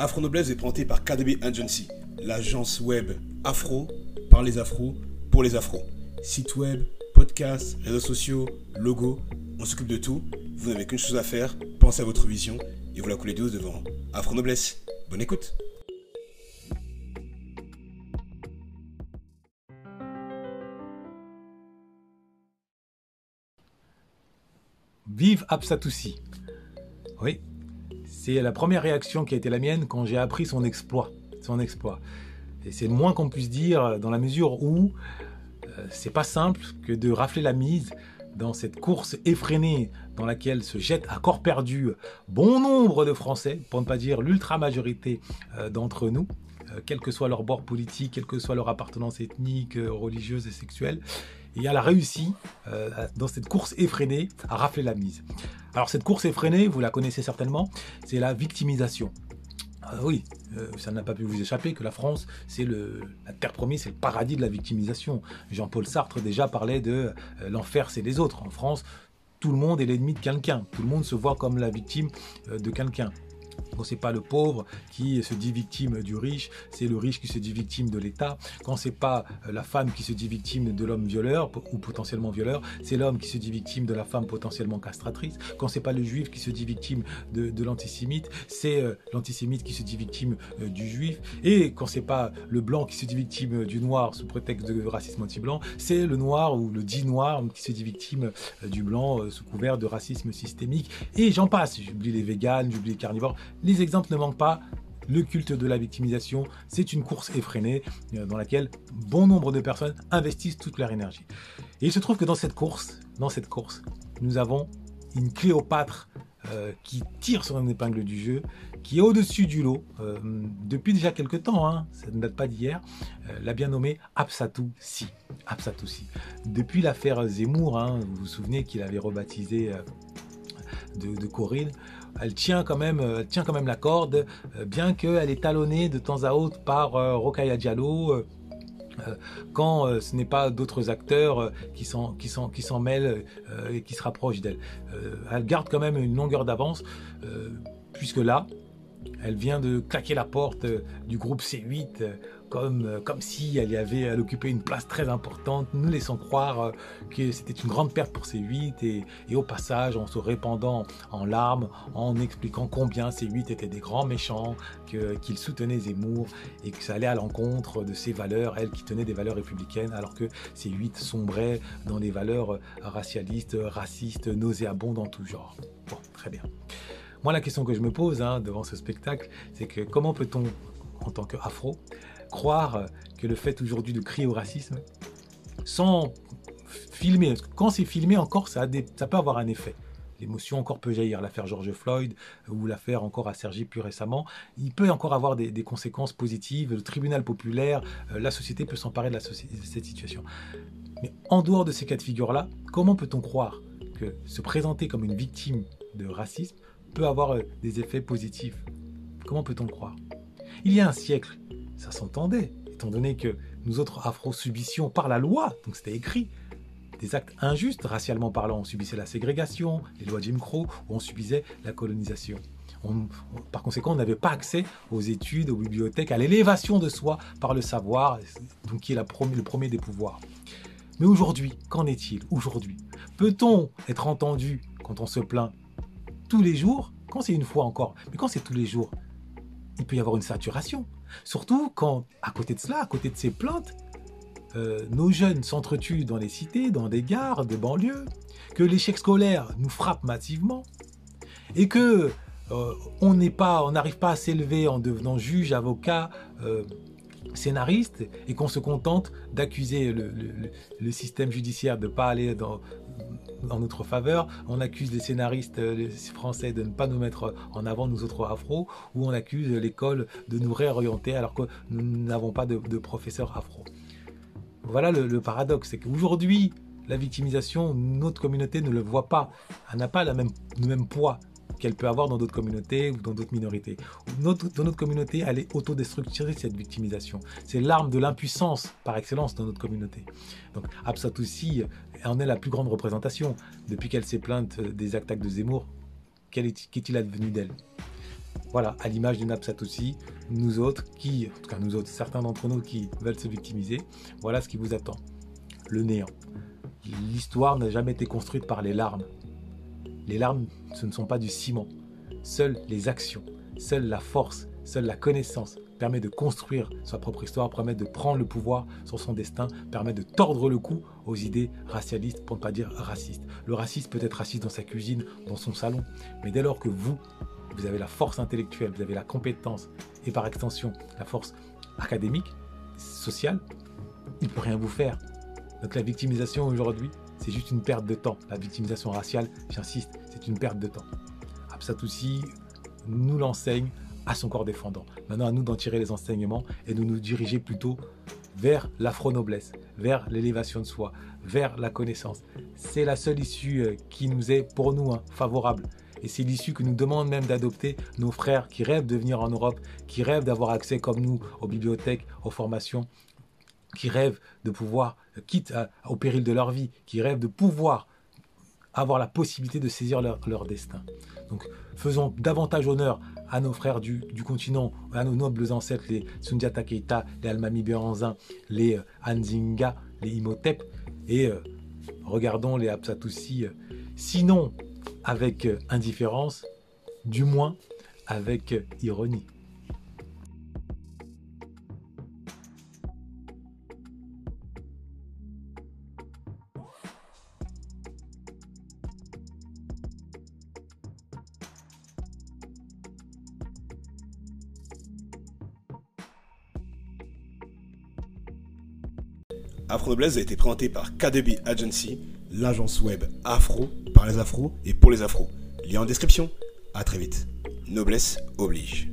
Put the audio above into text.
Afro Noblesse est présenté par KDB Agency, l'agence web afro par les afros pour les afros. Site web, podcast, réseaux sociaux, logo, on s'occupe de tout. Vous n'avez qu'une chose à faire, pensez à votre vision et vous la coulez douce devant Afro Noblesse. Bonne écoute. Vive Absatoussi. Oui, c'est la première réaction qui a été la mienne quand j'ai appris son exploit. Son exploit. Et c'est le moins qu'on puisse dire dans la mesure où euh, c'est pas simple que de rafler la mise dans cette course effrénée dans laquelle se jettent à corps perdu bon nombre de Français, pour ne pas dire l'ultra-majorité euh, d'entre nous, euh, quel que soit leur bord politique, quelle que soit leur appartenance ethnique, religieuse et sexuelle, et elle a réussi, dans cette course effrénée, à rafler la mise. Alors cette course effrénée, vous la connaissez certainement, c'est la victimisation. Ah oui, euh, ça n'a pas pu vous échapper que la France, c'est la terre promise, c'est le paradis de la victimisation. Jean-Paul Sartre déjà parlait de euh, l'enfer, c'est les autres. En France, tout le monde est l'ennemi de quelqu'un. Tout le monde se voit comme la victime euh, de quelqu'un. Quand c'est pas le pauvre qui se dit victime du riche, c'est le riche qui se dit victime de l'État. Quand c'est pas euh, la femme qui se dit victime de l'homme violeur ou potentiellement violeur, c'est l'homme qui se dit victime de la femme potentiellement castratrice. Quand c'est pas le juif qui se dit victime de, l'antisémite, c'est euh, l'antisémite qui se dit victime euh, du juif. Et quand c'est pas le blanc qui se dit victime du noir sous prétexte de racisme anti-blanc, c'est le noir ou le dit noir qui se dit victime du blanc sous couvert de racisme systémique. Et j'en passe. J'oublie les véganes, j'oublie les carnivores. Les exemples ne manquent pas. Le culte de la victimisation, c'est une course effrénée euh, dans laquelle bon nombre de personnes investissent toute leur énergie. Et il se trouve que dans cette course, dans cette course, nous avons une Cléopâtre euh, qui tire sur une épingle du jeu, qui est au-dessus du lot euh, depuis déjà quelques temps, hein, ça ne date pas d'hier, la bien nommée Absatou Si. Absatou Si. Depuis l'affaire Zemmour, hein, vous vous souvenez qu'il avait rebaptisé de Corinne, elle tient quand même, euh, tient quand même la corde, euh, bien qu'elle est talonnée de temps à autre par euh, Rokaya Diallo. quand ce n'est pas d'autres acteurs qui s'en qui s'en mêlent et qui se rapprochent d'elle. elle garde quand même une longueur d'avance puisque là, elle vient de claquer la porte du groupe C8 comme, euh, comme si elle y avait, elle occupait une place très importante, nous laissant croire euh, que c'était une grande perte pour ces 8 et, au passage en se répandant en larmes, en expliquant combien ces 8 étaient des grands méchants, qu'ils soutenaient Zemmour et que ça allait à l'encontre de ses valeurs, elle qui tenait des valeurs républicaines, alors que ces 8 sombraient dans des valeurs euh, racialistes, racistes, nauséabondes en tout genre. Bon, très bien. Moi, la question que je me pose hein, devant ce spectacle, c'est que comment peut-on, en tant qu'afro, croire que le fait aujourd'hui de crier au racisme, sans filmer, quand c'est filmé encore, ça, ça peut avoir un effet. L'émotion encore peut jaillir. L'affaire George Floyd ou l'affaire encore à Sergi plus récemment, il peut encore avoir des, conséquences positives. Le tribunal populaire, euh, la société peut s'emparer de, de cette situation. Mais en dehors de ces cas de figure-là, comment peut-on croire que se présenter comme une victime de racisme peut avoir euh, des effets positifs? Comment peut-on croire? Il y a un siècle, ça s'entendait, étant donné que nous autres afro subissions par la loi, donc c'était écrit, des actes injustes, racialement parlant, on subissait la ségrégation, les lois Jim Crow, ou on subissait la colonisation. par conséquent, on n'avait pas accès aux études, aux bibliothèques, à l'élévation de soi par le savoir, donc qui est le premier des pouvoirs. Mais aujourd'hui, qu'en est-il Aujourd'hui, peut-on être entendu quand on se plaint tous les jours? Quand c'est une fois encore, mais quand c'est tous les jours, il peut y avoir une saturation. Surtout quand, à côté de cela, à côté de ces plaintes, euh, nos jeunes s'entretuent dans les cités, dans des gares des banlieues, que l'échec scolaire nous frappe massivement, et que euh, on n'est pas, on n'arrive pas à s'élever en devenant juge, avocat, euh, scénariste, et qu'on se contente d'accuser le, système judiciaire de ne pas aller dans, en notre faveur. On accuse les scénaristes euh, français de ne pas nous mettre en avant, nous autres afro, ou on accuse l'école de nous réorienter alors que nous n'avons pas de, professeurs afro. Voilà le, paradoxe, c'est qu'aujourd'hui, la victimisation, notre communauté ne le voit pas. Elle n'a pas la le même poids qu'elle peut avoir dans d'autres communautés ou dans d'autres minorités. Dans notre communauté, elle est autodestructrice, cette victimisation. C'est l'arme de l'impuissance par excellence dans notre communauté. Donc Absatoussi en est la plus grande représentation. Depuis qu'elle s'est plainte des attaques de Zemmour, qu'est-il advenu d'elle? Voilà, à l'image de Napsat nous autres qui, en tout cas nous autres, certains d'entre nous qui veulent se victimiser, voilà ce qui vous attend. Le néant. L'histoire n'a jamais été construite par les larmes. Les larmes, ce ne sont pas du ciment. Seules les actions, seule la force, seule la connaissance permet de construire sa propre histoire, permet de prendre le pouvoir sur son destin, permet de tordre le cou aux idées racialistes, pour ne pas dire racistes. Le raciste peut être raciste dans sa cuisine, dans son salon, mais dès lors que vous, vous avez la force intellectuelle, vous avez la compétence et par extension la force académique, sociale, il ne peut rien vous faire. Donc la victimisation aujourd'hui, c'est juste une perte de temps. La victimisation raciale, j'insiste, c'est une perte de temps. Absatoussi nous l'enseigne à son corps défendant. Maintenant, à nous d'en tirer les enseignements et de nous diriger plutôt vers l'afro-noblesse, vers l'élévation de soi, vers la connaissance. C'est la seule issue euh, qui nous est pour nous hein, favorable. Et c'est l'issue que nous demandent même d'adopter nos frères qui rêvent de venir en Europe, qui rêvent d'avoir accès comme nous aux bibliothèques, aux formations, qui rêvent de pouvoir, euh, quitte au péril de leur vie, qui rêvent de pouvoir avoir la possibilité de saisir leur, destin. Donc faisons davantage honneur à nos frères du, continent, à nos nobles ancêtres, les Sundiata Keita, les Almami Beranzin, les euh, Anzinga, les Imhotep, et euh, regardons les Apsatoussi, sinon avec euh, indifférence, du moins avec euh, ironie. Afro Noblesse a été présenté par KDB Agency, l'agence web afro par les afros et pour les afros. Lien en description. À très vite. Noblesse oblige.